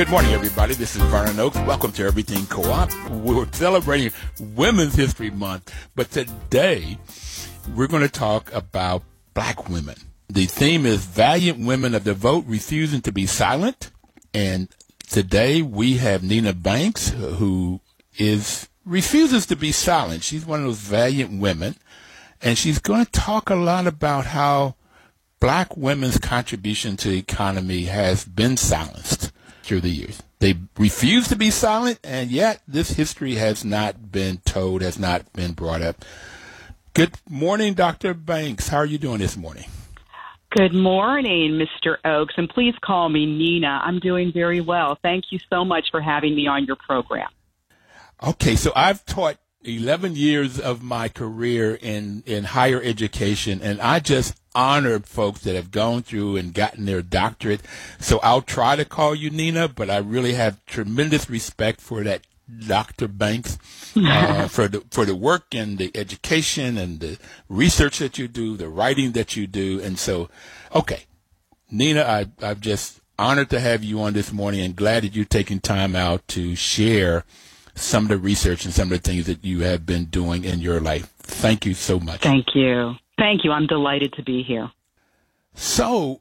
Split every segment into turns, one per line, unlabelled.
Good morning, everybody. This is Vernon Oakes. Welcome to Everything Co-op. We're celebrating Women's History Month, but today we're going to talk about black women. The theme is Valiant Women of the Vote Refusing to be Silent. And today we have Nina Banks, who is refuses to be silent. She's one of those valiant women. And she's going to talk a lot about how black women's contribution to the economy has been silenced through the years. They refuse to be silent, and yet this history has not been told, has not been brought up. Good morning, Dr. Banks. How are you doing this morning?
Good morning, Mr. Oakes, and please call me Nina. I'm doing very well. Thank you so much for having me on your program.
Okay, so I've taught 11 years of my career in, in higher education, and I just honored folks that have gone through and gotten their doctorate. So I'll try to call you Nina, but I really have tremendous respect for that Dr. Banks uh, for the for the work and the education and the research that you do, the writing that you do, and so, okay, Nina, I I'm just honored to have you on this morning, and glad that you're taking time out to share some of the research and some of the things that you have been doing in your life. Thank you so much.
Thank you. Thank you. I'm delighted to be here.
So,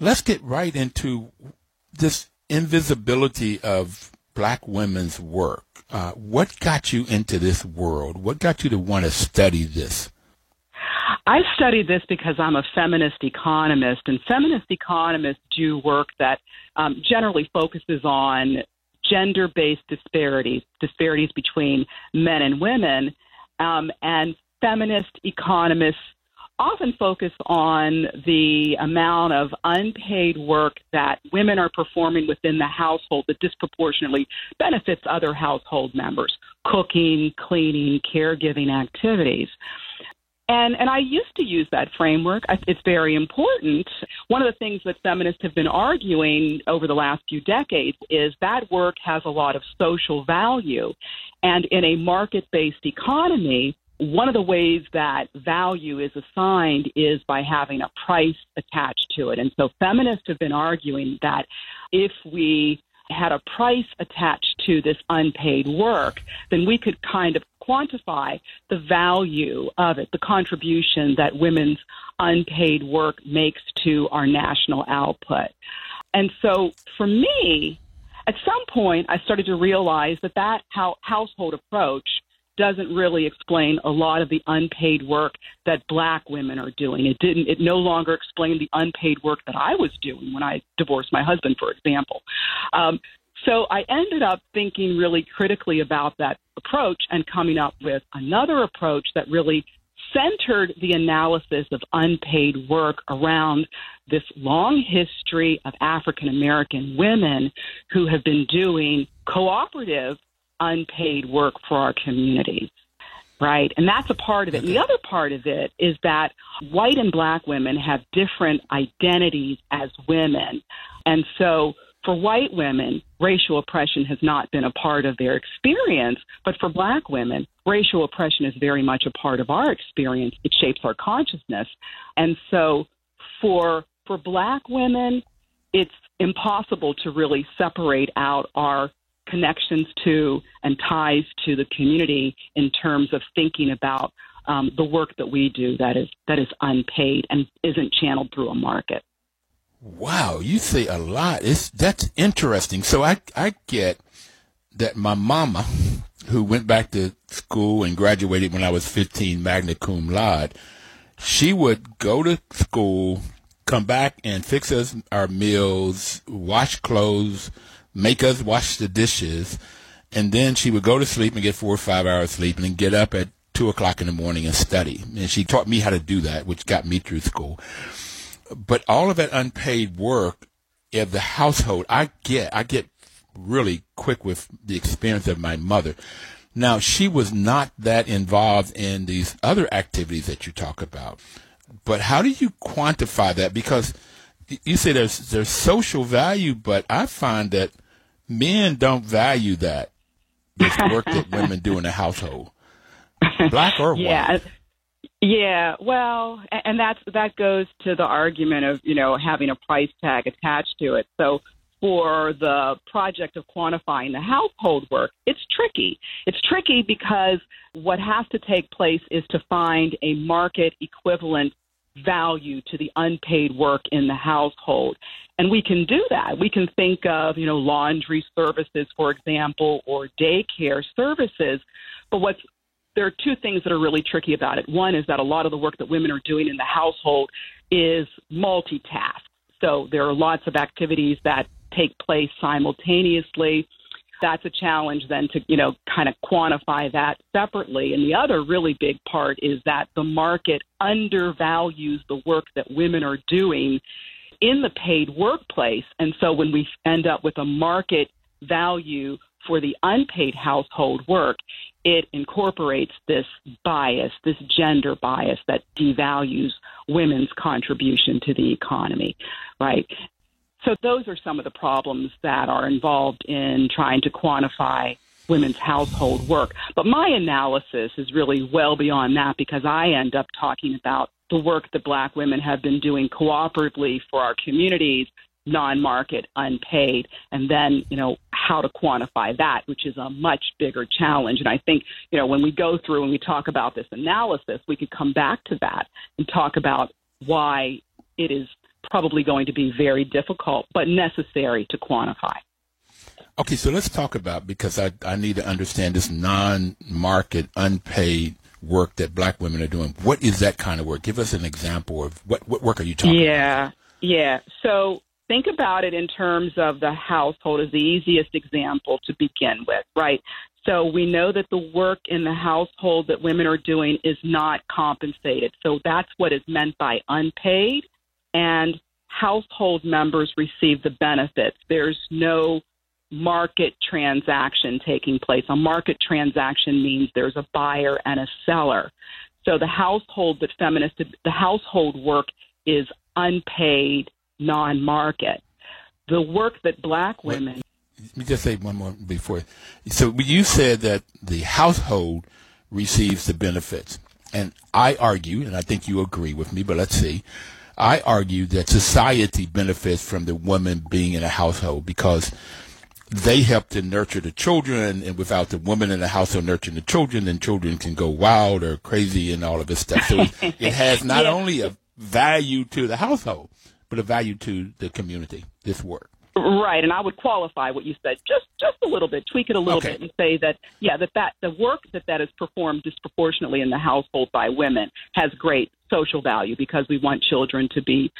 let's get right into this invisibility of black women's work. Uh, what got you into this world? What got you to want to study this?
I studied this because I'm a feminist economist, and feminist economists do work that um, generally focuses on gender based disparities, disparities between men and women. Um, and feminist economists often focus on the amount of unpaid work that women are performing within the household that disproportionately benefits other household members cooking, cleaning, caregiving activities. And, and I used to use that framework. It's very important. One of the things that feminists have been arguing over the last few decades is that work has a lot of social value. And in a market based economy, one of the ways that value is assigned is by having a price attached to it. And so feminists have been arguing that if we had a price attached to this unpaid work, then we could kind of quantify the value of it, the contribution that women's unpaid work makes to our national output. And so for me, at some point, I started to realize that that how, household approach doesn't really explain a lot of the unpaid work that black women are doing. It didn't it no longer explained the unpaid work that I was doing when I divorced my husband, for example. Um, so I ended up thinking really critically about that approach and coming up with another approach that really centered the analysis of unpaid work around this long history of African American women who have been doing cooperative unpaid work for our communities. Right. And that's a part of it. And the other part of it is that white and black women have different identities as women. And so for white women, racial oppression has not been a part of their experience, but for black women, racial oppression is very much a part of our experience. It shapes our consciousness. And so for for black women, it's impossible to really separate out our connections to and ties to the community in terms of thinking about um, the work that we do that is that is unpaid and isn't channeled through a market.
Wow, you say a lot. It's that's interesting. So I I get that my mama, who went back to school and graduated when I was 15, magna cum laude, she would go to school, come back and fix us our meals, wash clothes, make us wash the dishes. and then she would go to sleep and get four or five hours of sleep, and then get up at two o'clock in the morning and study. And she taught me how to do that, which got me through school. But all of that unpaid work of the household, I get, I get really quick with the experience of my mother. Now, she was not that involved in these other activities that you talk about. But how do you quantify that? Because you say there's there's social value, but I find that men don't value that this work that women do in the household, black or white.
Yeah. Yeah, well, and that's that goes to the argument of you know having a price tag attached to it. So for the project of quantifying the household work, it's tricky. It's tricky because what has to take place is to find a market equivalent value to the unpaid work in the household. And we can do that. We can think of, you know, laundry services, for example, or daycare services. But what's there are two things that are really tricky about it. One is that a lot of the work that women are doing in the household is multitask. So there are lots of activities that take place simultaneously. That's a challenge then to, you know, kind of quantify that separately. And the other really big part is that the market undervalues the work that women are doing in the paid workplace. And so when we end up with a market value for the unpaid household work, it incorporates this bias, this gender bias that devalues women's contribution to the economy, right? So those are some of the problems that are involved in trying to quantify women's household work. But my analysis is really well beyond that because I end up talking about the work that black women have been doing cooperatively for our communities, non-market, unpaid, and then, you know, how to quantify that, which is a much bigger challenge. And I think, you know, when we go through and we talk about this analysis, we could come back to that and talk about why it is probably going to be very difficult, but necessary to quantify.
Okay, so let's talk about because I, I need to understand this non market, unpaid work that black women are doing. What is that kind of work? Give us an example of what, what work are you talking
yeah, about? Yeah, yeah. So think about it in terms of the household as the easiest example to begin with, right? So we know that the work in the household that women are doing is not compensated. So that's what is meant by unpaid and household members receive the benefits. There's no market transaction taking place. A market transaction means there's a buyer and a seller. So the household that feminist, the household work is unpaid, non-market. The work that black women.
Let me just say one more before. So you said that the household receives the benefits, and I argue, and I think you agree with me, but let's see I argue that society benefits from the woman being in a household because they help to nurture the children, and without the woman in the household nurturing the children, then children can go wild or crazy and all of this stuff. So it has not yeah. only a value to the household, but a value to the community. This work.
Right, and I would qualify what you said just just a little bit, tweak it a little okay. bit, and say that yeah, that that the work that that is performed disproportionately in the household by women has great social value because we want children to be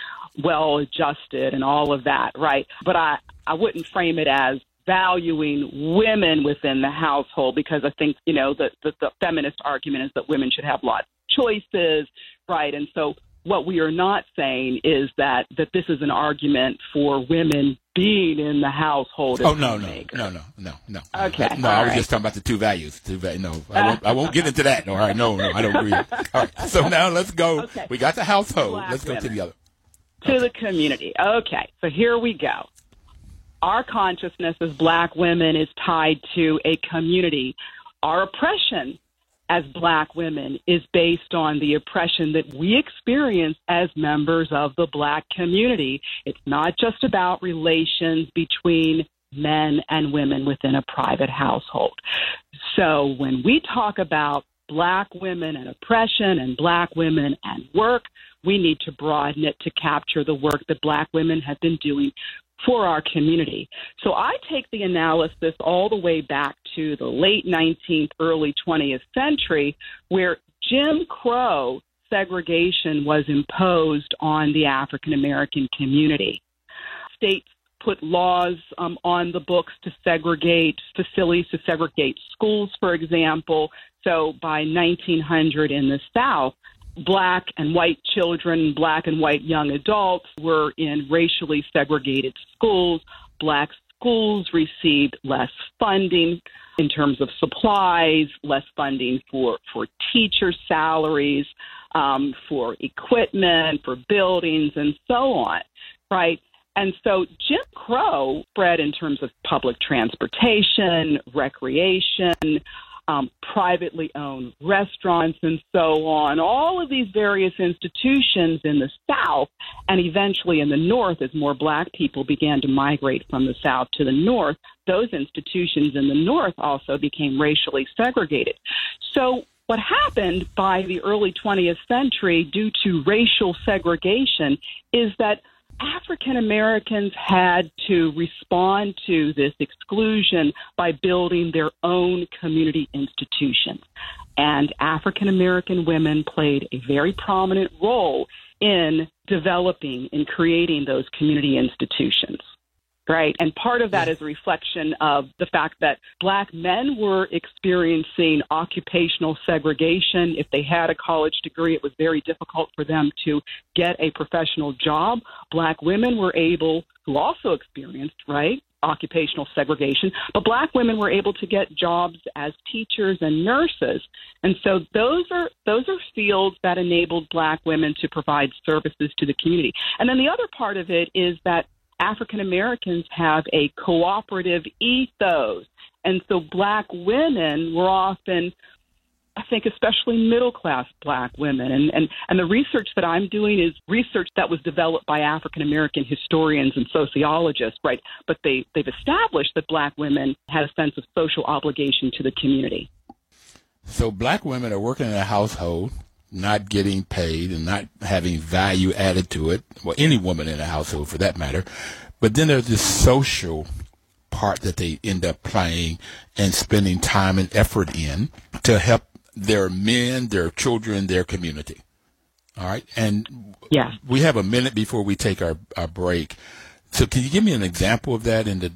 well adjusted and all of that, right? But I I wouldn't frame it as valuing women within the household because I think you know the the, the feminist argument is that women should have lots of choices, right? And so what we are not saying is that that this is an argument for women being in the household.
Oh no, no, no, no, no, no.
Okay,
no. I was right. just talking about the two values. Two va- No, I ah. won't. I won't get into that. No, all right, no, no, I don't agree. All right, so now let's go. Okay. We got the household. Black let's go women. to the other.
To okay. the community. Okay, so here we go. Our consciousness as black women is tied to a community. Our oppression as black women is based on the oppression that we experience as members of the black community. It's not just about relations between men and women within a private household. So when we talk about black women and oppression and black women and work, we need to broaden it to capture the work that black women have been doing for our community. So I take the analysis all the way back to the late 19th, early 20th century, where Jim Crow segregation was imposed on the African American community. States put laws um, on the books to segregate facilities, to segregate schools, for example. So by 1900 in the South, black and white children, black and white young adults were in racially segregated schools. Black schools received less funding in terms of supplies, less funding for, for teacher salaries, um, for equipment, for buildings, and so on, right? And so Jim Crow spread in terms of public transportation, recreation, um, privately owned restaurants, and so on. All of these various institutions in the South and eventually in the North, as more black people began to migrate from the South to the North, those institutions in the North also became racially segregated. So what happened by the early 20th century due to racial segregation is that African Americans had to respond to this exclusion by building their own community institutions. And African American women played a very prominent role in developing and creating those community institutions right? And part of that is a reflection of the fact that black men were experiencing occupational segregation. If they had a college degree, it was very difficult for them to get a professional job. Black women were able, who also experienced, right? occupational segregation, but black women were able to get jobs as teachers and nurses. And so those are those are fields that enabled black women to provide services to the community. And then the other part of it is that African Americans have a cooperative ethos. And so black women were often I think especially middle class black women. And, and, and the research that I'm doing is research that was developed by African American historians and sociologists, right? But they, they've established that black women had a sense of social obligation to the community.
So black women are working in a household not getting paid and not having value added to it, well, any woman in a household for that matter. But then there's this social part that they end up playing and spending time and effort in to help their men, their children, their community. All right. And
yeah.
we have a minute before we take our, our break. So can you give me an example of that in the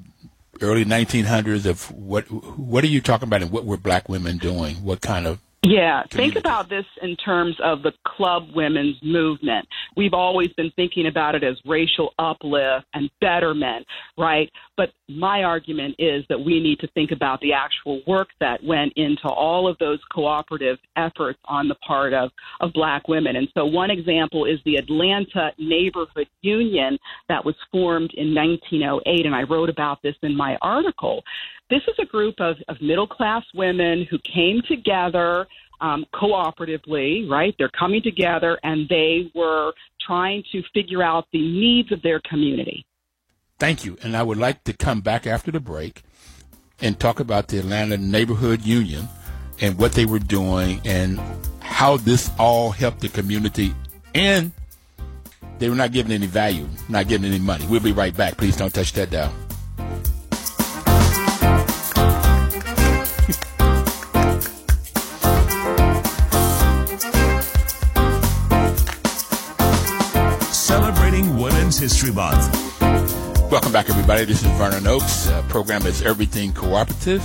early 1900s of what what are you talking about and what were black women doing? What kind of
yeah, think about this in terms of the club women's movement. We've always been thinking about it as racial uplift and betterment, right? But my argument is that we need to think about the actual work that went into all of those cooperative efforts on the part of, of black women. And so one example is the Atlanta Neighborhood Union that was formed in 1908, and I wrote about this in my article. This is a group of, of middle class women who came together um, cooperatively, right? They're coming together and they were trying to figure out the needs of their community.
Thank you. And I would like to come back after the break and talk about the Atlanta Neighborhood Union and what they were doing and how this all helped the community and they were not giving any value, not getting any money. We'll be right back. Please don't touch that dial.
History Month.
Welcome back, everybody. This is Vernon Oakes. Uh, program is Everything Cooperative.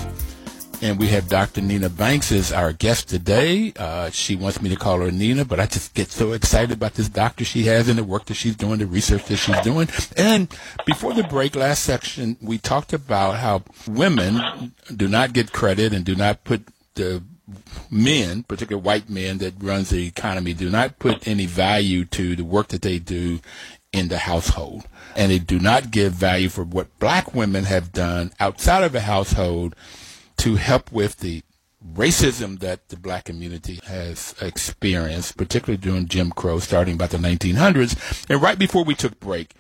And we have Dr. Nina Banks as our guest today. Uh, she wants me to call her Nina, but I just get so excited about this doctor she has and the work that she's doing, the research that she's doing. And before the break, last section, we talked about how women do not get credit and do not put the men, particularly white men that runs the economy, do not put any value to the work that they do in the household. And they do not give value for what black women have done outside of the household to help with the racism that the black community has experienced, particularly during Jim Crow, starting about the 1900s. And right before we took break,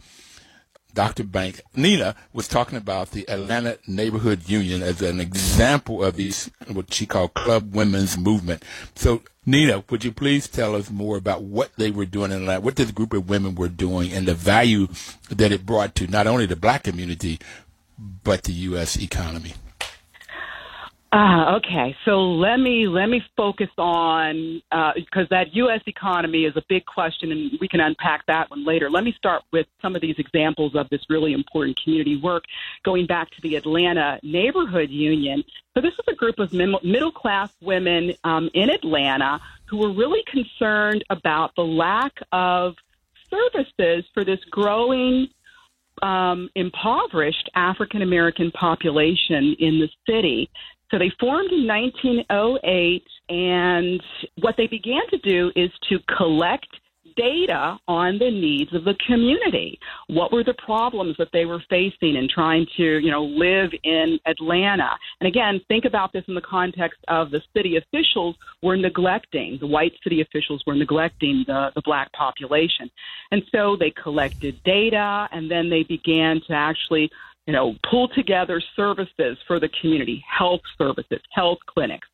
Dr. Bank, Nina was talking about the Atlanta Neighborhood Union as an example of these, what she called club women's movement. So Nina, would you please tell us more about what they were doing in Atlanta, what this group of women were doing, and the value that it brought to not only the black community, but the U.S. economy?
Ah, okay. So let me let me focus on because uh, that U.S. economy is a big question, and we can unpack that one later. Let me start with some of these examples of this really important community work, going back to the Atlanta Neighborhood Union. So this is a group of middle class women um, in Atlanta who were really concerned about the lack of services for this growing um, impoverished African American population in the city. So they formed in 1908, and what they began to do is to collect data on the needs of the community. What were the problems that they were facing in trying to, you know, live in Atlanta? And again, think about this in the context of the city officials were neglecting, the white city officials were neglecting the, the black population. And so they collected data and then they began to actually you know, pull together services for the community, health services, health clinics,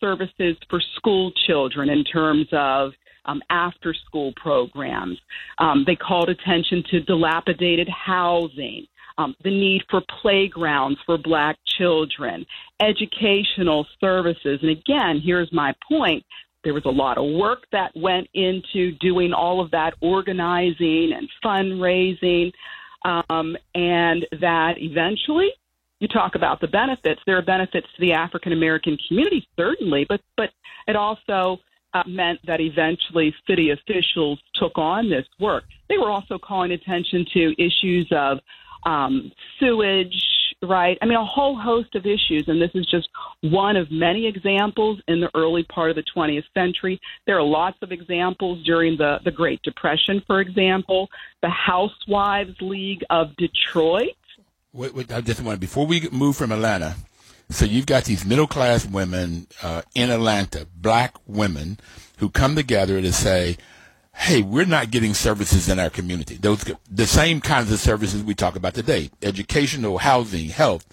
services for school children in terms of um, after school programs. Um, they called attention to dilapidated housing. Um, the need for playgrounds for black children, educational services. And again, here's my point. There was a lot of work that went into doing all of that organizing and fundraising um, and that eventually you talk about the benefits. There are benefits to the African American community, certainly, but but it also uh, meant that eventually city officials took on this work. They were also calling attention to issues of um, sewage, right? I mean, a whole host of issues, and this is just one of many examples in the early part of the 20th century. There are lots of examples during the, the Great Depression, for example, the Housewives League of Detroit.
Wait, wait, I just want before we move from Atlanta. So you've got these middle class women uh, in Atlanta, black women, who come together to say, hey, we're not getting services in our community. Those the same kinds of services we talk about today: educational, housing, health,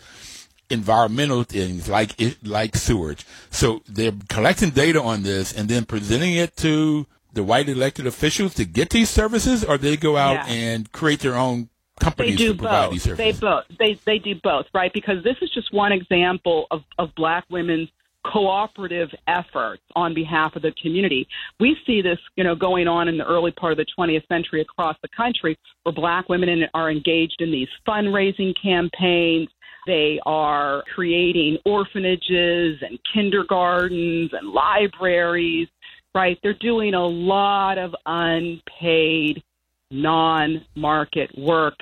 environmental things like like sewage. So they're collecting data on this and then presenting it to the white elected officials to get these services, or they go out yeah. and create their own companies
they do
to provide
both.
these services.
They both they they do both, right? Because this is just one example of of black women's cooperative efforts on behalf of the community. We see this, you know, going on in the early part of the 20th century across the country where black women are engaged in these fundraising campaigns. They are creating orphanages and kindergartens and libraries, right? They're doing a lot of unpaid, non market work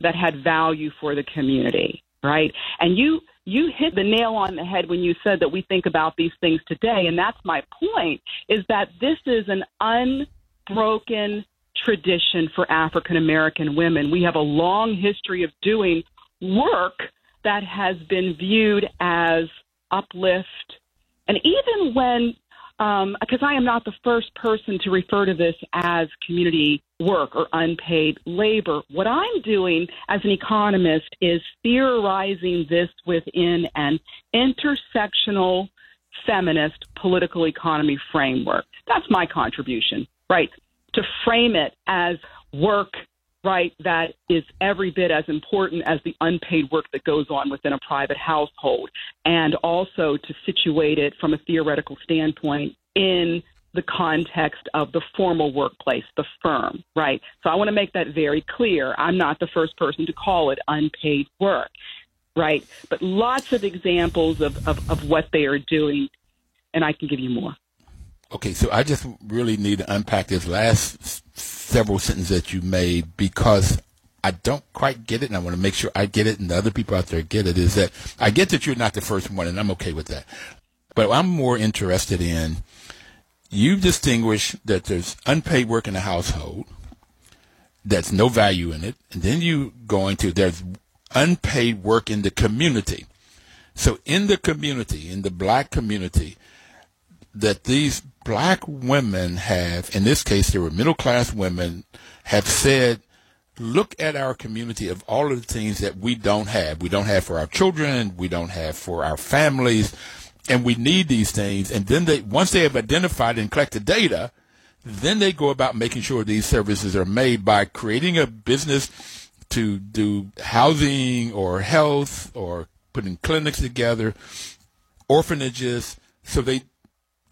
that had value for the community, right? And you you hit the nail on the head when you said that we think about these things today. And that's my point is that this is an unbroken tradition for African American women. We have a long history of doing work that has been viewed as uplift. And even when because um, I am not the first person to refer to this as community work or unpaid labor. What I'm doing as an economist is theorizing this within an intersectional feminist political economy framework. That's my contribution, right? To frame it as work right, that is every bit as important as the unpaid work that goes on within a private household, and also to situate it from a theoretical standpoint in the context of the formal workplace, the firm, right? So I want to make that very clear. I'm not the first person to call it unpaid work, right? But lots of examples of, of, of what they are doing, and I can give you more.
Okay, so I just really need to unpack this last several sentences that you made because I don't quite get it, and I want to make sure I get it, and the other people out there get it. Is that I get that you're not the first one, and I'm okay with that. But I'm more interested in you distinguish that there's unpaid work in the household, that's no value in it, and then you go into there's unpaid work in the community. So in the community, in the black community, that these black women have, in this case, they were middle class women, have said, look at our community of all of the things that we don't have. We don't have for our children. We don't have for our families. And we need these things. And then they, once they have identified and collected data, then they go about making sure these services are made by creating a business to do housing or health or putting clinics together orphanages. So they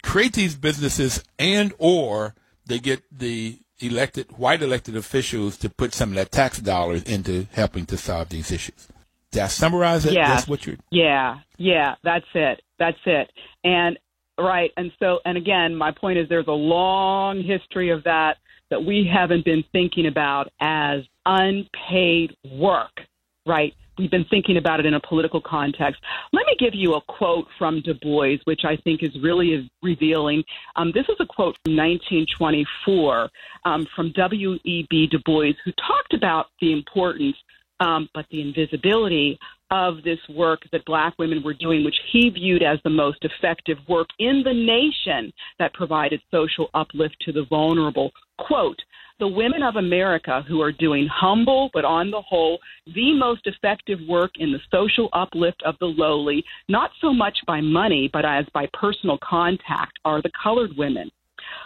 create these businesses and or they get the elected white elected officials to put some of that tax dollars into helping to solve these issues. Did I summarize it?
Yeah.
That's what you're
Yeah, yeah, that's it. That's it. And right, and so and again, my point is there's a long history of that that we haven't been thinking about as unpaid work, right? We've been thinking about it in a political context. Let me give you a quote from Du Bois, which I think is really revealing. Um, this is a quote from 1924 um, from W.E.B. Du Bois, who talked about the importance, um, but the invisibility of this work that black women were doing, which he viewed as the most effective work in the nation that provided social uplift to the vulnerable. Quote, the women of America who are doing humble, but on the whole, the most effective work in the social uplift of the lowly, not so much by money, but as by personal contact, are the colored women.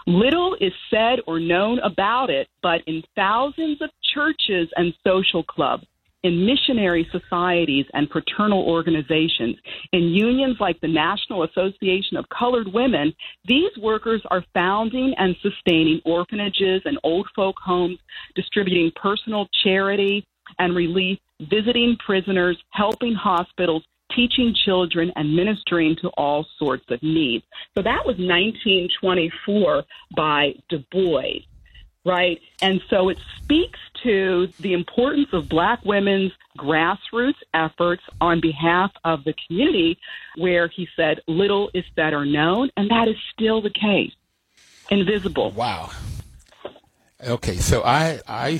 Little is said or known about it, but in thousands of churches and social clubs, in missionary societies and fraternal organizations, in unions like the National Association of Colored Women, these workers are founding and sustaining orphanages and old folk homes, distributing personal charity and relief, visiting prisoners, helping hospitals, teaching children, and ministering to all sorts of needs. So that was 1924 by Du Bois right? And so it speaks to the importance of black women's grassroots efforts on behalf of the community, where he said little is better known, and that is still the case. Invisible.
Wow. Okay, so I I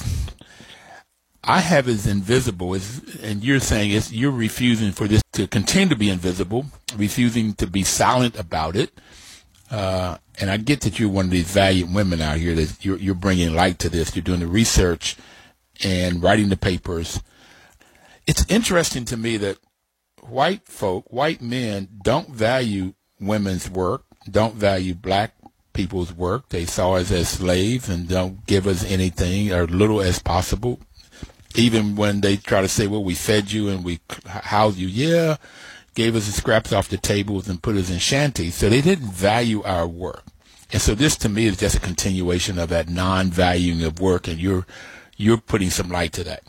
I have as invisible as, and you're saying is you're refusing for this to continue to be invisible, refusing to be silent about it. Uh, and I get that you're one of these valiant women out here that you're, you're bringing light to this. You're doing the research and writing the papers. It's interesting to me that white folk, white men, don't value women's work, don't value black people's work. They saw us as slaves and don't give us anything or little as possible. Even when they try to say, well, we fed you and we housed you. Yeah, gave us the scraps off the tables and put us in shanties. So they didn't value our work. And so this to me is just a continuation of that non-valuing of work and you're, you're putting some light to that.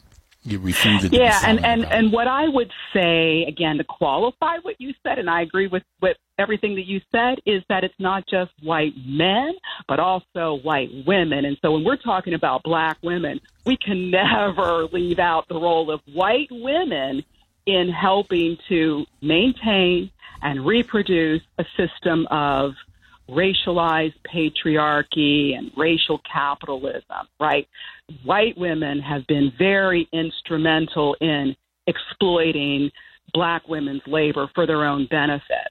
You're refusing to
yeah, and, and, and what I would say, again, to qualify what you said, and I agree with, with everything that you said, is that it's not just white men, but also white women. And so when we're talking about black women, we can never leave out the role of white women in helping to maintain and reproduce a system of racialized patriarchy and racial capitalism, right? White women have been very instrumental in exploiting black women's labor for their own benefit.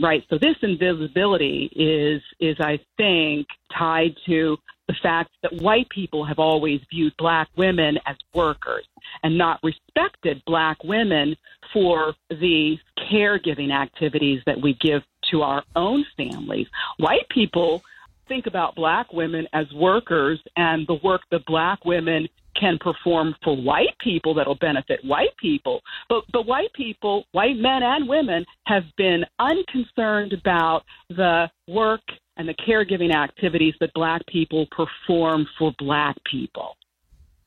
Right. So this invisibility is is I think tied to the fact that white people have always viewed black women as workers and not respected black women for the caregiving activities that we give to our own families. White people think about black women as workers and the work that black women can perform for white people that'll benefit white people. But but white people, white men and women have been unconcerned about the work and the caregiving activities that black people perform for black people.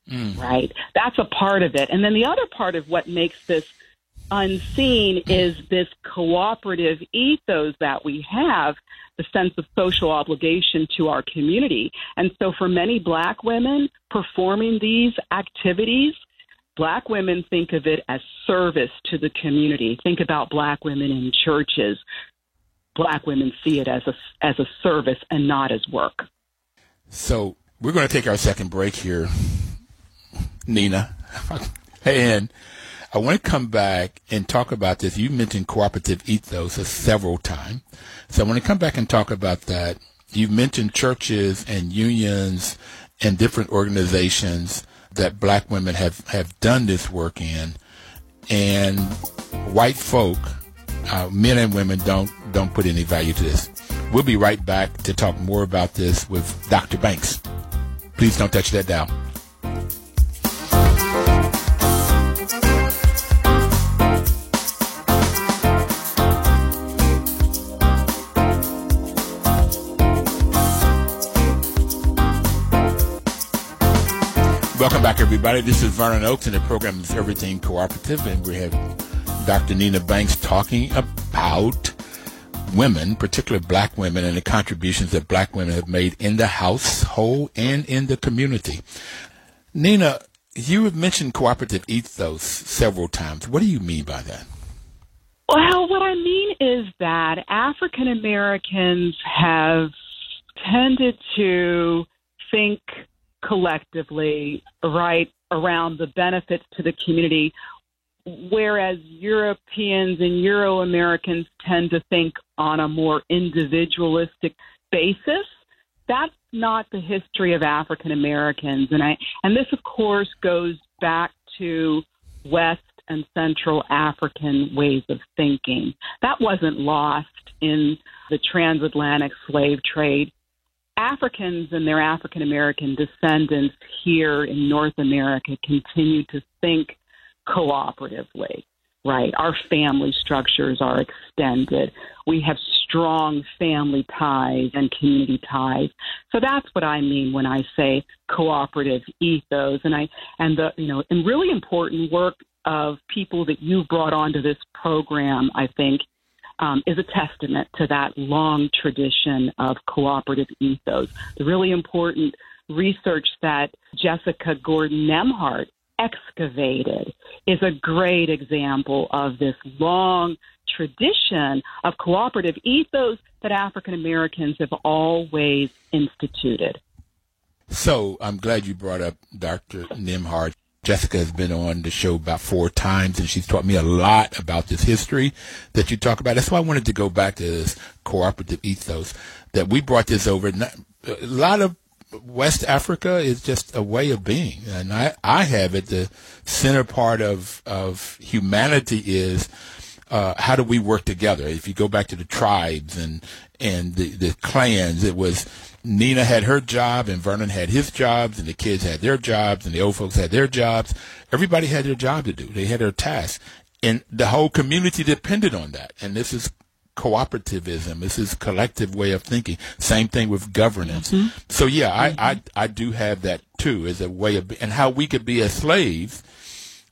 Mm. Right? That's a part of it. And then the other part of what makes this unseen is this cooperative ethos that we have, the sense of social obligation to our community. And so for many black women performing these activities, black women think of it as service to the community. Think about black women in churches. Black women see it as a, as a service and not as work.
So we're going to take our second break here, Nina. Hey I want to come back and talk about this. You mentioned cooperative ethos several times. So I want to come back and talk about that. You've mentioned churches and unions and different organizations that black women have, have done this work in. And white folk, uh, men and women, don't, don't put any value to this. We'll be right back to talk more about this with Dr. Banks. Please don't touch that dial. Welcome back, everybody. This is Vernon Oakes, and the program is Everything Cooperative, and we have Dr. Nina Banks talking about women, particularly black women, and the contributions that black women have made in the household and in the community. Nina, you have mentioned cooperative ethos several times. What do you mean by that?
Well, what I mean is that African Americans have tended to think collectively, right, around the benefits to the community, whereas Europeans and Euro Americans tend to think on a more individualistic basis. That's not the history of African Americans, and I and this, of course, goes back to West and Central African ways of thinking. That wasn't lost in the transatlantic slave trade. Africans and their African American descendants here in North America continue to think cooperatively, right? Our family structures are extended. We have strong family ties and community ties. So that's what I mean when I say cooperative ethos. And I and the you know and really important work of people that you brought onto this program, I think, um, is a testament to that long tradition of cooperative ethos. The really important research that Jessica Gordon Nembhard excavated is a great example of this long tradition of cooperative ethos that African Americans have always instituted.
So I'm glad you brought up Dr. Nembhard. Jessica has been on the show about four times, and she's taught me a lot about this history that you talk about. That's why I wanted to go back to this cooperative ethos that we brought this over. A lot of West Africa is just a way of being, and I, I have it. The center part of of humanity is uh, how do we work together? If you go back to the tribes and and the, the clans, it was Nina had her job and Vernon had his jobs and the kids had their jobs and the old folks had their jobs. Everybody had their job to do. They had their tasks. And the whole community depended on that. And this is cooperativism. This is collective way of thinking. Same thing with governance. Mm-hmm. So yeah, mm-hmm. I, I, I do have that too as a way of, and how we could be as slaves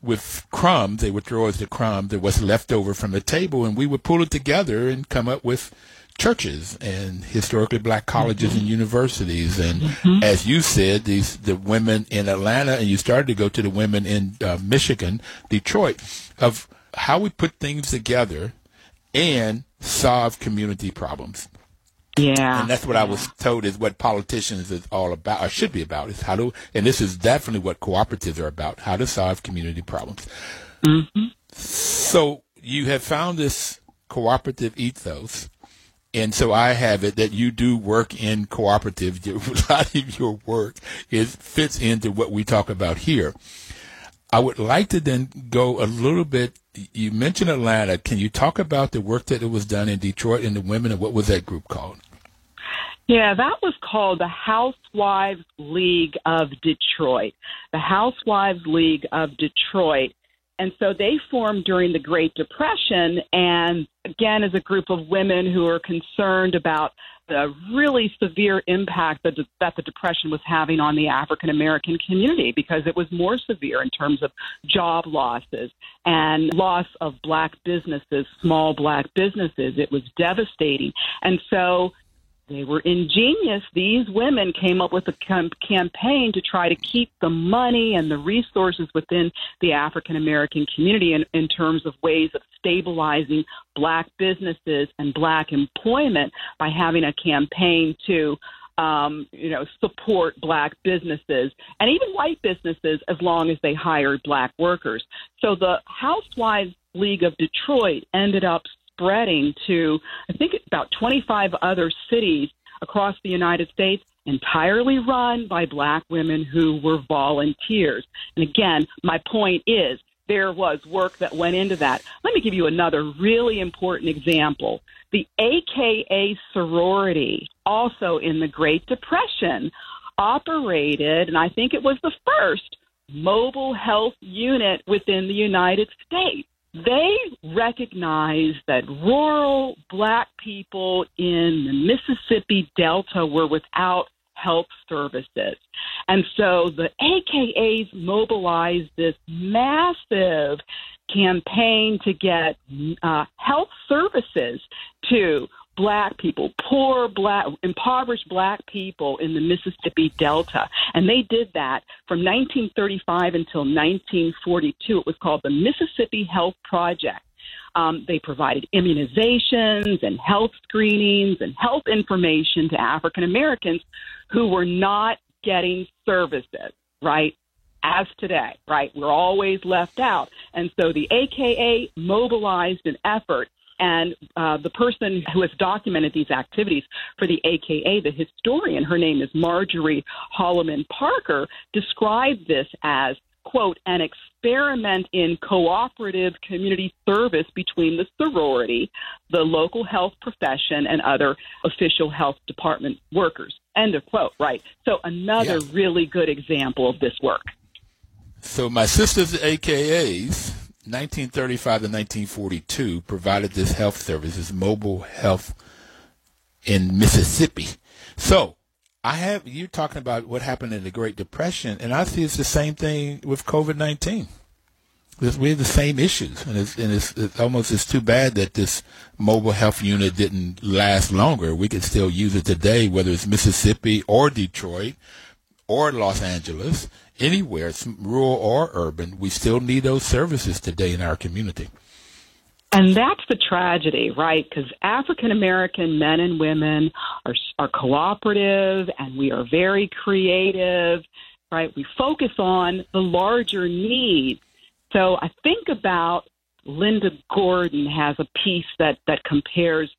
with crumbs. They would throw us the crumbs that was left over from the table and we would pull it together and come up with churches and historically black colleges mm-hmm. and universities. And mm-hmm. as you said, these the women in Atlanta, and you started to go to the women in uh, Michigan, Detroit, of how we put things together and solve community problems.
Yeah.
And that's what I was told is what politicians is all about, or should be about, is how to, and this is definitely what cooperatives are about, how to solve community problems. Mm-hmm. So you have found this cooperative ethos and so I have it that you do work in cooperative. A lot of your work is fits into what we talk about here. I would like to then go a little bit. You mentioned Atlanta. Can you talk about the work that was done in Detroit and the women and what was that group called?
Yeah, that was called the Housewives League of Detroit. The Housewives League of Detroit and so they formed during the Great Depression, and again, as a group of women who are concerned about the really severe impact that, that the Depression was having on the African American community because it was more severe in terms of job losses and loss of black businesses, small black businesses. It was devastating. And so they were ingenious. These women came up with a com- campaign to try to keep the money and the resources within the African American community in, in terms of ways of stabilizing black businesses and black employment by having a campaign to um, you know, support black businesses and even white businesses as long as they hired black workers. So the Housewives League of Detroit ended up spreading to, I think, about 25 other cities across the United States, entirely run by black women who were volunteers. And again, my point is there was work that went into that. Let me give you another really important example. The AKA sorority, also in the Great Depression, operated, and I think it was the first mobile health unit within the United States they recognized that rural black people in the Mississippi Delta were without health services. And so the AKAs mobilized this massive campaign to get uh, health services to black people, poor black, impoverished black people in the Mississippi Delta. And they did that from 1935 until 1942. It was called the Mississippi Health Project. Um, they provided immunizations and health screenings and health information to African Americans who were not getting services, right? As today, right? We're always left out. And so the AKA mobilized an effort and uh, the person who has documented these activities for the AKA, the historian, her name is Marjorie Holloman Parker, described this as quote, an experiment in cooperative community service between the sorority, the local health profession, and other official health department workers. End of quote, right? So another yeah. really good example of this work.
So my sister's AKAs 1935 to 1942 provided this health service, this mobile health in Mississippi. So I have you talking about what happened in the Great Depression, and I see it's the same thing with COVID 19. We have the same issues, and it's, and it's, it's almost it's too bad that this mobile health unit didn't last longer. We could still use it today, whether it's Mississippi or Detroit or Los Angeles, anywhere, rural or urban, we still need those services today in our community.
And that's the tragedy, right? Because African American men and women are, are cooperative and we are very creative, right? We focus on the larger needs. So I think about Linda Gordon has a piece that, that compares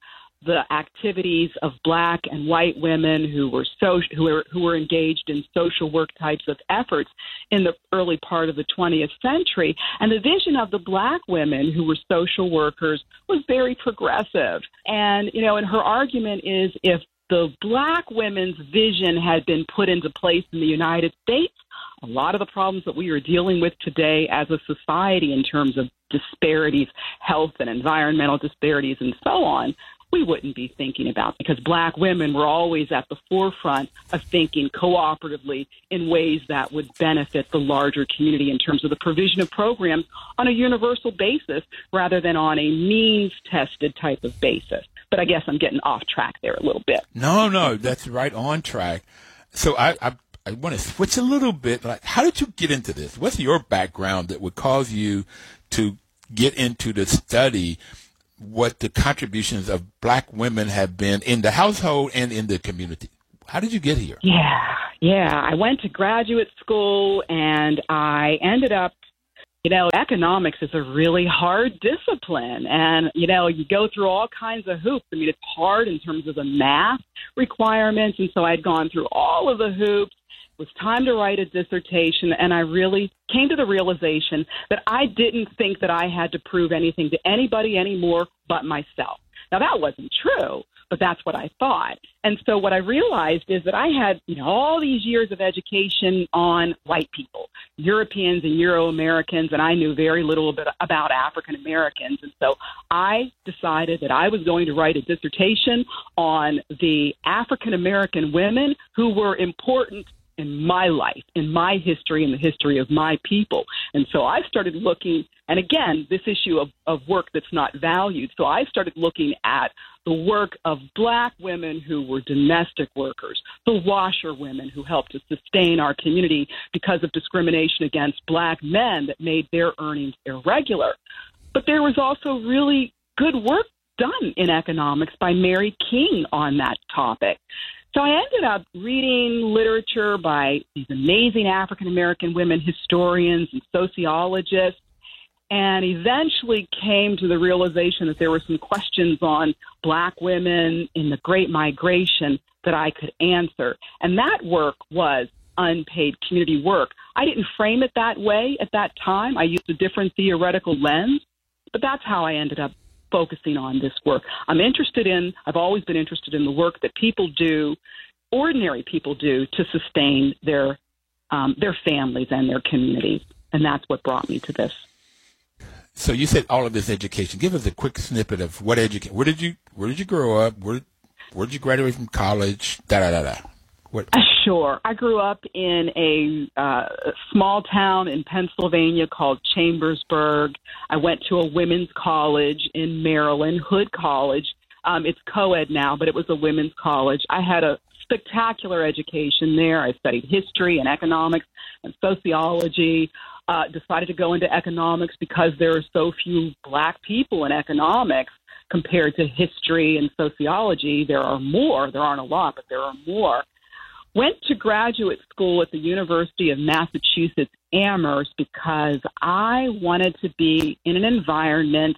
the activities of black and white women who were so who were who were engaged in social work types of efforts in the early part of the 20th century. And the vision of the black women who were social workers was very progressive. And you know and her argument is if the black women's vision had been put into place in the United States a lot of the problems that we are dealing with today as a society in terms of disparities, health and environmental disparities, and so on, we wouldn't be thinking about because black women were always at the forefront of thinking cooperatively in ways that would benefit the larger community in terms of the provision of programs on a universal basis rather than on a means tested type of basis. But I guess I'm getting off track there a little bit.
No, no, that's right on track. So I, I I want to switch a little bit. Like, how did you get into this? What's your background that would cause you to get into the study what the contributions of black women have been in the household and in the community. How did you get here?
Yeah, yeah. I went to graduate school and I ended up, you know, economics is a really hard discipline. And, you know, you go through all kinds of hoops. I mean, it's hard in terms of the math requirements. And so I'd gone through all of the hoops was time to write a dissertation, and I really came to the realization that I didn't think that I had to prove anything to anybody anymore but myself. Now, that wasn't true, but that's what I thought. And so what I realized is that I had, you know, all these years of education on white people, Europeans and Euro Americans, and I knew very little bit about African Americans. And so I decided that I was going to write a dissertation on the African American women who were important in my life, in my history, in the history of my people. And so I started looking, and again, this issue of, of work that's not valued. So I started looking at the work of black women who were domestic workers, the washerwomen who helped to sustain our community because of discrimination against black men that made their earnings irregular. But there was also really good work done in economics by Mary King on that topic. So I ended up reading literature by these amazing African American women historians and sociologists, and eventually came to the realization that there were some questions on black women in the Great Migration that I could answer. And that work was unpaid community work. I didn't frame it that way at that time. I used a different theoretical lens, but that's how I ended up focusing on this work. I'm interested in, I've always been interested in the work that people do, ordinary people do, to sustain their um, their families and their communities, and that's what brought me to this.
So you said all of this education. Give us a quick snippet of what education. Where did you Where did you grow up? Where Where did you graduate from college? Da da da da. What?
Uh, sure. I grew up in a uh, small town in Pennsylvania called Chambersburg. I went to a women's college in Maryland, Hood College. Um, it's co ed now, but it was a women's college. I had a spectacular education there. I studied history and economics and sociology. Uh, decided to go into economics because there are so few black people in economics compared to history and sociology. There are more. There aren't a lot, but there are more. Went to graduate school at the University of Massachusetts Amherst because I wanted to be in an environment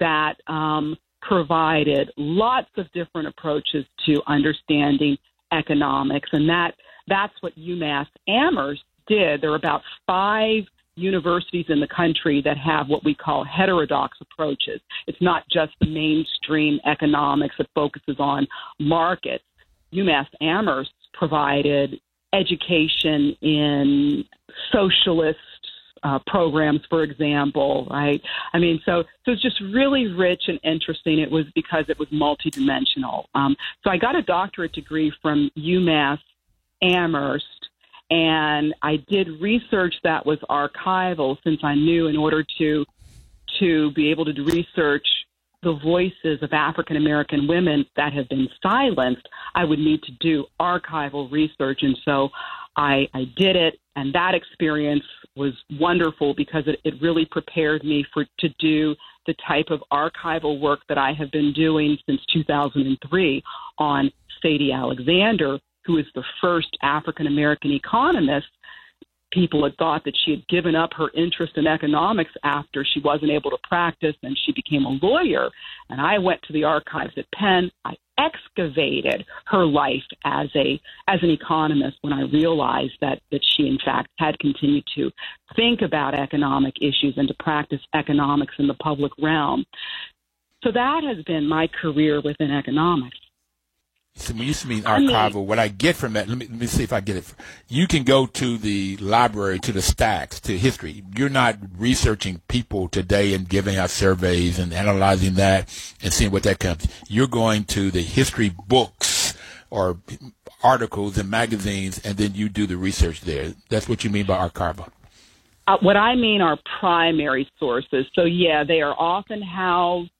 that um, provided lots of different approaches to understanding economics, and that that's what UMass Amherst did. There are about five universities in the country that have what we call heterodox approaches. It's not just the mainstream economics that focuses on markets. UMass Amherst provided education in socialist uh, programs, for example, right? I mean, so so it's just really rich and interesting. It was because it was multidimensional. Um, so I got a doctorate degree from UMass Amherst, and I did research that was archival, since I knew in order to to be able to research the voices of African American women that have been silenced, I would need to do archival research. And so I, I did it, and that experience was wonderful because it, it really prepared me for to do the type of archival work that I have been doing since 2003 on Sadie Alexander, who is the first African American economist people had thought that she had given up her interest in economics after she wasn't able to practice and she became a lawyer. And I went to the archives at Penn. I excavated her life as a as an economist when I realized that that she in fact had continued to think about economic issues and to practice economics in the public realm. So that has been my career within economics.
So when you mean archival, what I get from that, let me, let me see if I get it. You can go to the library, to the stacks, to history. You're not researching people today and giving out surveys and analyzing that and seeing what that comes. You're going to the history books or articles and magazines, and then you do the research there. That's what you mean by archival.
Uh, what I mean are primary sources. So, yeah, they are often housed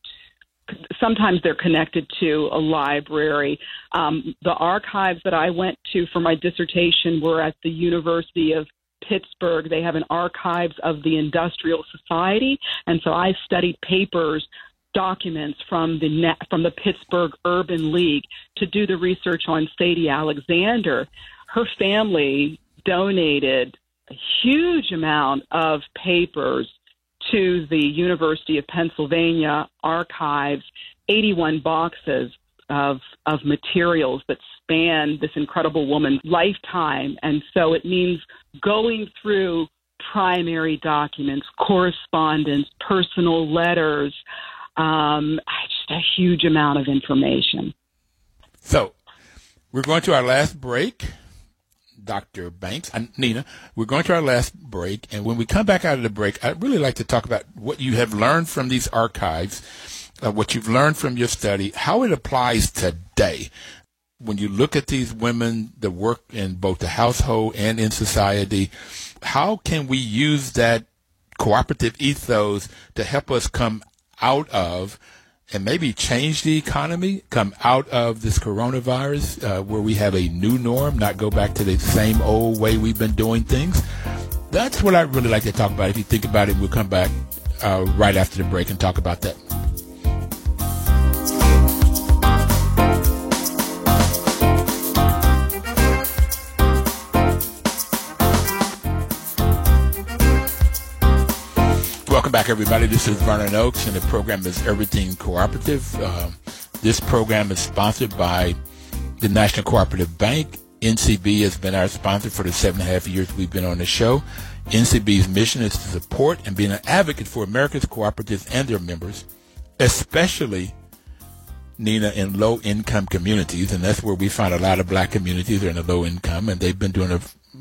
sometimes they're connected to a library. Um, the archives that I went to for my dissertation were at the University of Pittsburgh. They have an archives of the Industrial Society, and so I studied papers, documents from the from the Pittsburgh Urban League to do the research on Sadie Alexander. Her family donated a huge amount of papers to the University of Pennsylvania archives 81 boxes of of materials that span this incredible woman's lifetime. And so it means going through primary documents correspondence personal letters um, just a huge amount of information.
So we're going to our last break Dr. Banks and Nina. We're going to our last break, and when we come back out of the break, I'd really like to talk about what you have learned from these archives, uh, what you've learned from your study, how it applies today. When you look at these women that work in both the household and in society, how can we use that cooperative ethos to help us come out of and maybe change the economy, come out of this coronavirus uh, where we have a new norm, not go back to the same old way we've been doing things. That's what I'd really like to talk about. If you think about it, we'll come back uh, right after the break and talk about that. Welcome back, everybody. This is Vernon Oakes, and the program is Everything Cooperative. Uh, this program is sponsored by the National Cooperative Bank. NCB has been our sponsor for the seven and a half years we've been on the show. NCB's mission is to support and be an advocate for America's cooperatives and their members, especially Nina in low income communities, and that's where we find a lot of black communities are in the low income, and they've been doing a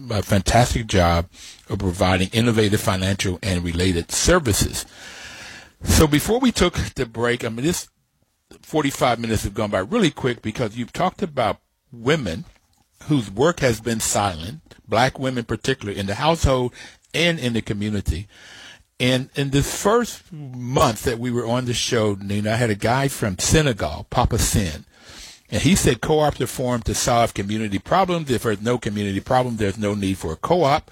a fantastic job of providing innovative financial and related services. So before we took the break, I mean, this 45 minutes have gone by really quick because you've talked about women whose work has been silent, black women particularly, in the household and in the community. And in the first month that we were on the show, Nina, I had a guy from Senegal, Papa Sin, and he said co-ops are formed to solve community problems. If there's no community problem, there's no need for a co-op.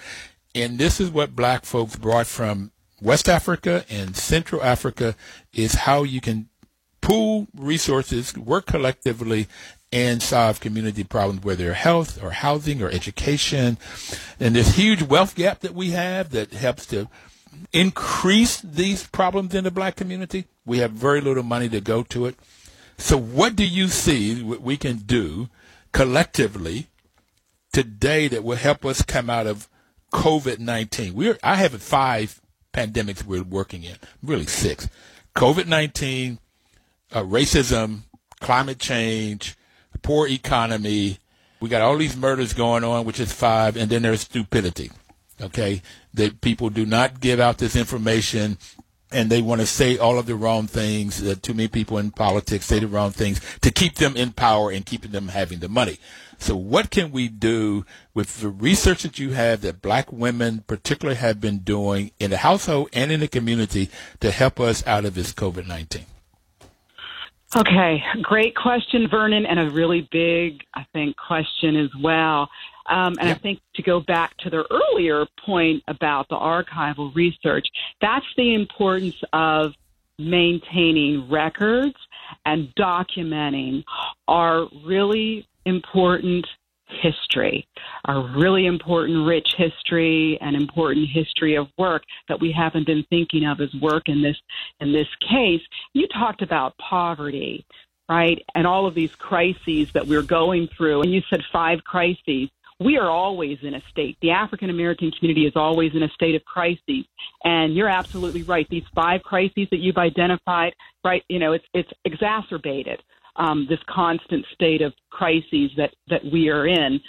And this is what black folks brought from West Africa and Central Africa is how you can pool resources, work collectively, and solve community problems, whether health or housing or education. And this huge wealth gap that we have that helps to increase these problems in the black community. We have very little money to go to it. So, what do you see we can do collectively today that will help us come out of COVID nineteen? We're I have five pandemics we're working in, really six: COVID nineteen, uh, racism, climate change, poor economy. We got all these murders going on, which is five, and then there's stupidity. Okay, that people do not give out this information and they want to say all of the wrong things. Uh, too many people in politics say the wrong things to keep them in power and keeping them having the money. So what can we do with the research that you have that black women particularly have been doing in the household and in the community to help us out of this COVID-19?
Okay, great question, Vernon, and a really big, I think, question as well. Um, and yep. I think to go back to the earlier point about the archival research, that's the importance of maintaining records and documenting our really important history, our really important rich history and important history of work that we haven't been thinking of as work in this in this case. You talked about poverty, right? And all of these crises that we're going through. And you said five crises we are always in a state. The African American community is always in a state of crises. And you're absolutely right. These five crises that you've identified, right, you know, it's, it's exacerbated um, this constant state of crises that, that we are in.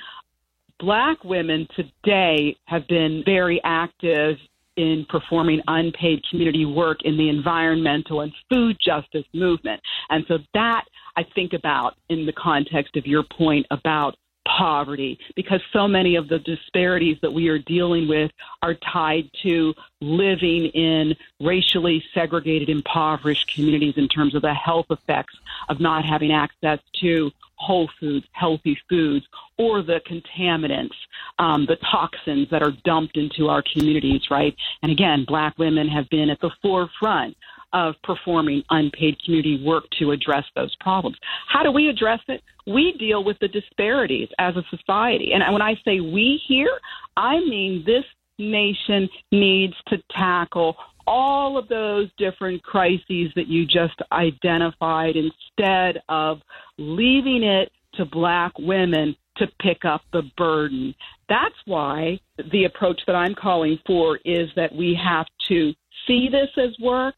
Black women today have been very active in performing unpaid community work in the environmental and food justice movement. And so that I think about in the context of your point about poverty because so many of the disparities that we are dealing with are tied to living in racially segregated, impoverished communities in terms of the health effects of not having access to whole foods, healthy foods, or the contaminants, um, the toxins that are dumped into our communities, right? And again, black women have been at the forefront of performing unpaid community work to address those problems. How do we address it? We deal with the disparities as a society. And when I say we here, I mean this nation needs to tackle all of those different crises that you just identified instead of leaving it to black women to pick up the burden. That's why the approach that I'm calling for is that we have to see this as work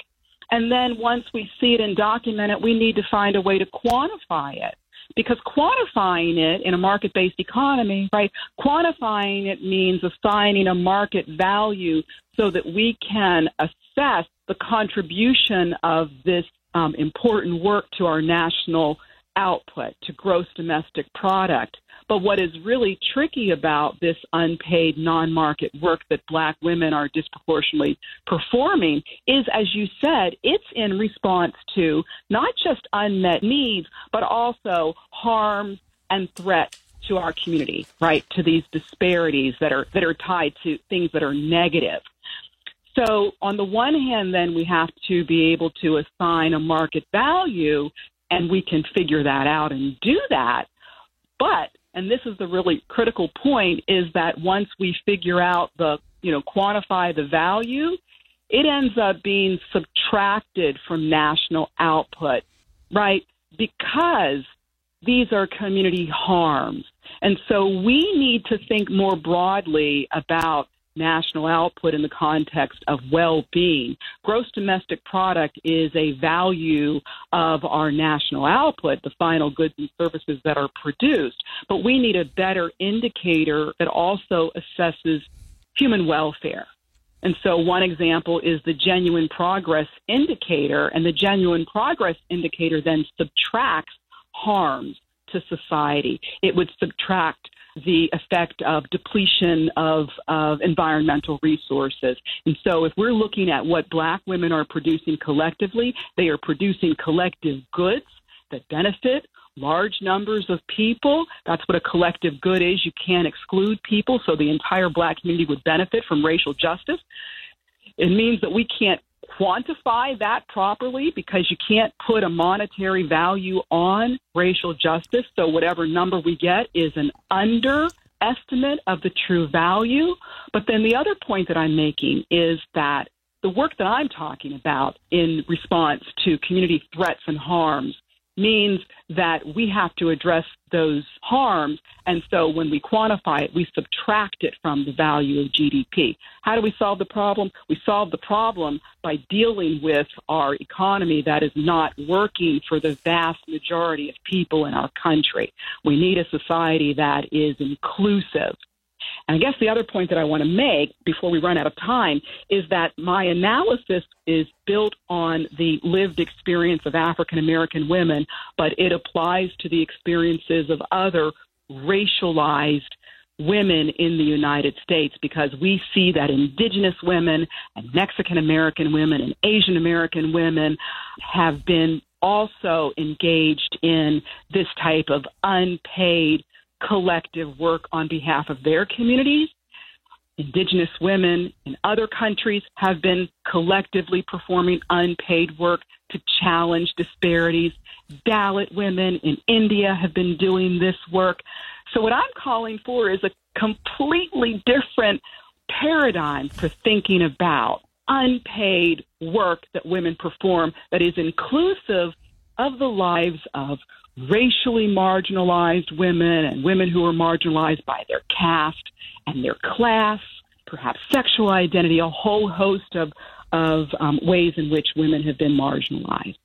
and then once we see it and document it, we need to find a way to quantify it. Because quantifying it in a market based economy, right, quantifying it means assigning a market value so that we can assess the contribution of this um, important work to our national output, to gross domestic product. But what is really tricky about this unpaid non market work that black women are disproportionately performing is, as you said, it's in response to not just unmet needs, but also harms and threats to our community, right? To these disparities that are that are tied to things that are negative. So on the one hand, then we have to be able to assign a market value and we can figure that out and do that. But and this is the really critical point is that once we figure out the you know quantify the value it ends up being subtracted from national output right? Because these are community harms. And so we need to think more broadly about national output in the context of well being. Gross domestic product is a value of our national output, the final goods and services that are produced. But we need a better indicator that also assesses human welfare. And so, one example is the genuine progress indicator, and the genuine progress indicator then subtracts harms to society. It would subtract the effect of depletion of, of environmental resources. And so, if we're looking at what black women are producing collectively, they are producing collective goods that benefit large numbers of people. That's what a collective good is. You can't exclude people, so the entire black community would benefit from racial justice. It means that we can't quantify that properly because you can't put a monetary value on racial justice. So whatever number we get is an underestimate of the true value. But then the other point that I'm making is that the work that I'm talking about in response to community threats and harms means that we have to address those harms. And so when we quantify it, we subtract it from the value of GDP. How do we solve the problem? We solve the problem by dealing with our economy that is not working for the vast majority of people in our country. We need a society that is inclusive and I guess the other point that I want to make before we run out of time is that my analysis is built on the lived experience of African American women, but it applies to the experiences of other racialized women in the United States because we see that indigenous women and Mexican American women and Asian American women have been also engaged in this type of unpaid collective work on behalf of their communities. Indigenous women in other countries have been collectively performing unpaid work to challenge disparities. Dalit women in India have been doing this work. So, what I'm calling for is a completely different paradigm for thinking about unpaid work that women perform that is inclusive of the lives of racially marginalized women and women who are marginalized by their caste and their class, perhaps sexual identity, a whole host of, of um, ways in which women have been marginalized.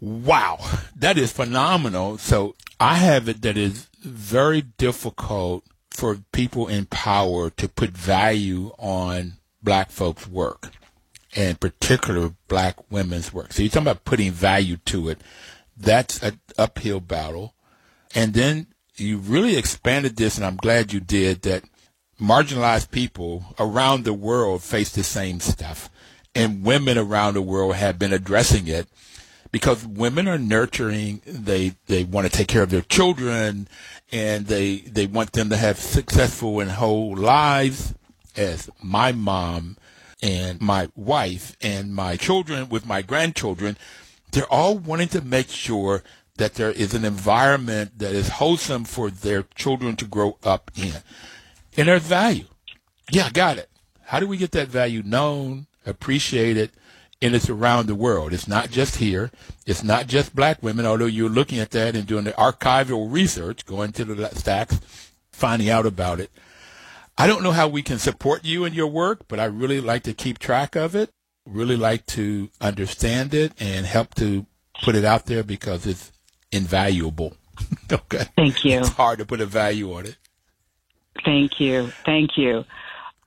Wow, that is phenomenal. So I have it that is very difficult for people in power to put value on black folks' work, and particular black women's work. So you're talking about putting value to it that's an uphill battle. And then you really expanded this, and I'm glad you did, that marginalized people around the world face the same stuff. And women around the world have been addressing it because women are nurturing. They, they want to take care of their children and they, they want them to have successful and whole lives as my mom and my wife and my children with my grandchildren they're all wanting to make sure that there is an environment that is wholesome for their children to grow up in. And there's value. Yeah, I got it. How do we get that value known, appreciated, and it's around the world. It's not just here. It's not just black women, although you're looking at that and doing the archival research, going to the stacks, finding out about it. I don't know how we can support you in your work, but I really like to keep track of it really like to understand it and help to put it out there because it's invaluable. okay.
Thank you.
It's hard to put a value on it.
Thank you. Thank you.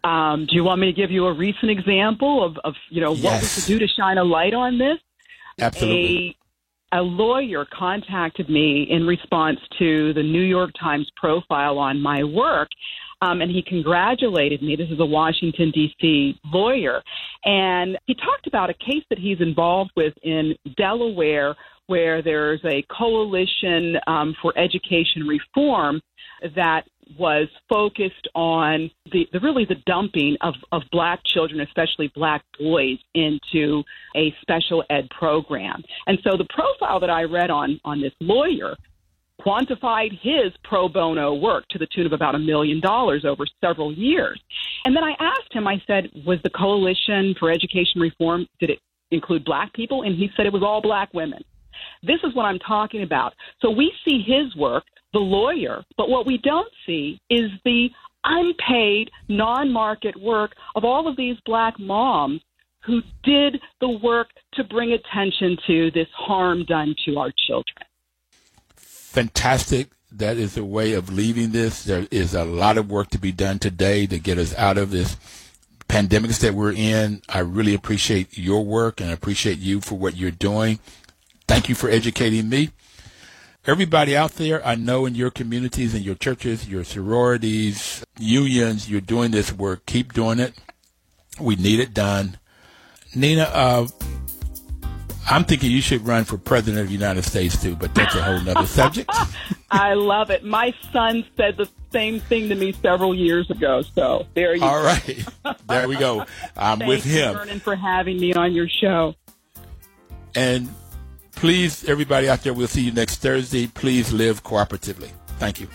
Um, do you want me to give you a recent example of, of you know,
yes.
what we could do to shine a light on this?
Absolutely.
A, a lawyer contacted me in response to the New York Times profile on my work um, and he congratulated me. This is a Washington, D.C. lawyer. And he talked about a case that he's involved with in Delaware where there's a coalition um, for education reform that was focused on the, the, really the dumping of, of black children, especially black boys, into a special ed program. And so the profile that I read on on this lawyer quantified his pro bono work to the tune of about a million dollars over several years. And then I asked him, I said, was the Coalition for Education Reform, did it include black people? And he said it was all black women. This is what I'm talking about. So we see his work, the lawyer, but what we don't see is the unpaid, non market work of all of these black moms who did the work to bring attention to this harm done to our children
fantastic. That is a way of leaving this. There is a lot of work to be done today to get us out of this pandemics that we're in. I really appreciate your work and I appreciate you for what you're doing. Thank you for educating me. everybody out there, I know in your communities and your churches, your sororities, unions, you're doing this work. Keep doing it. We need it done. Nina, uh, I'm thinking you should run for president of the United States too, but that's a whole nother subject.
I love it. My son said the same thing to me several years ago. So there you
All
go.
right. There we go. I'm
Thank
with
you,
him.
Vernon, for having me on your show.
And please, everybody out there, we'll see you next Thursday. Please live cooperatively. Thank you.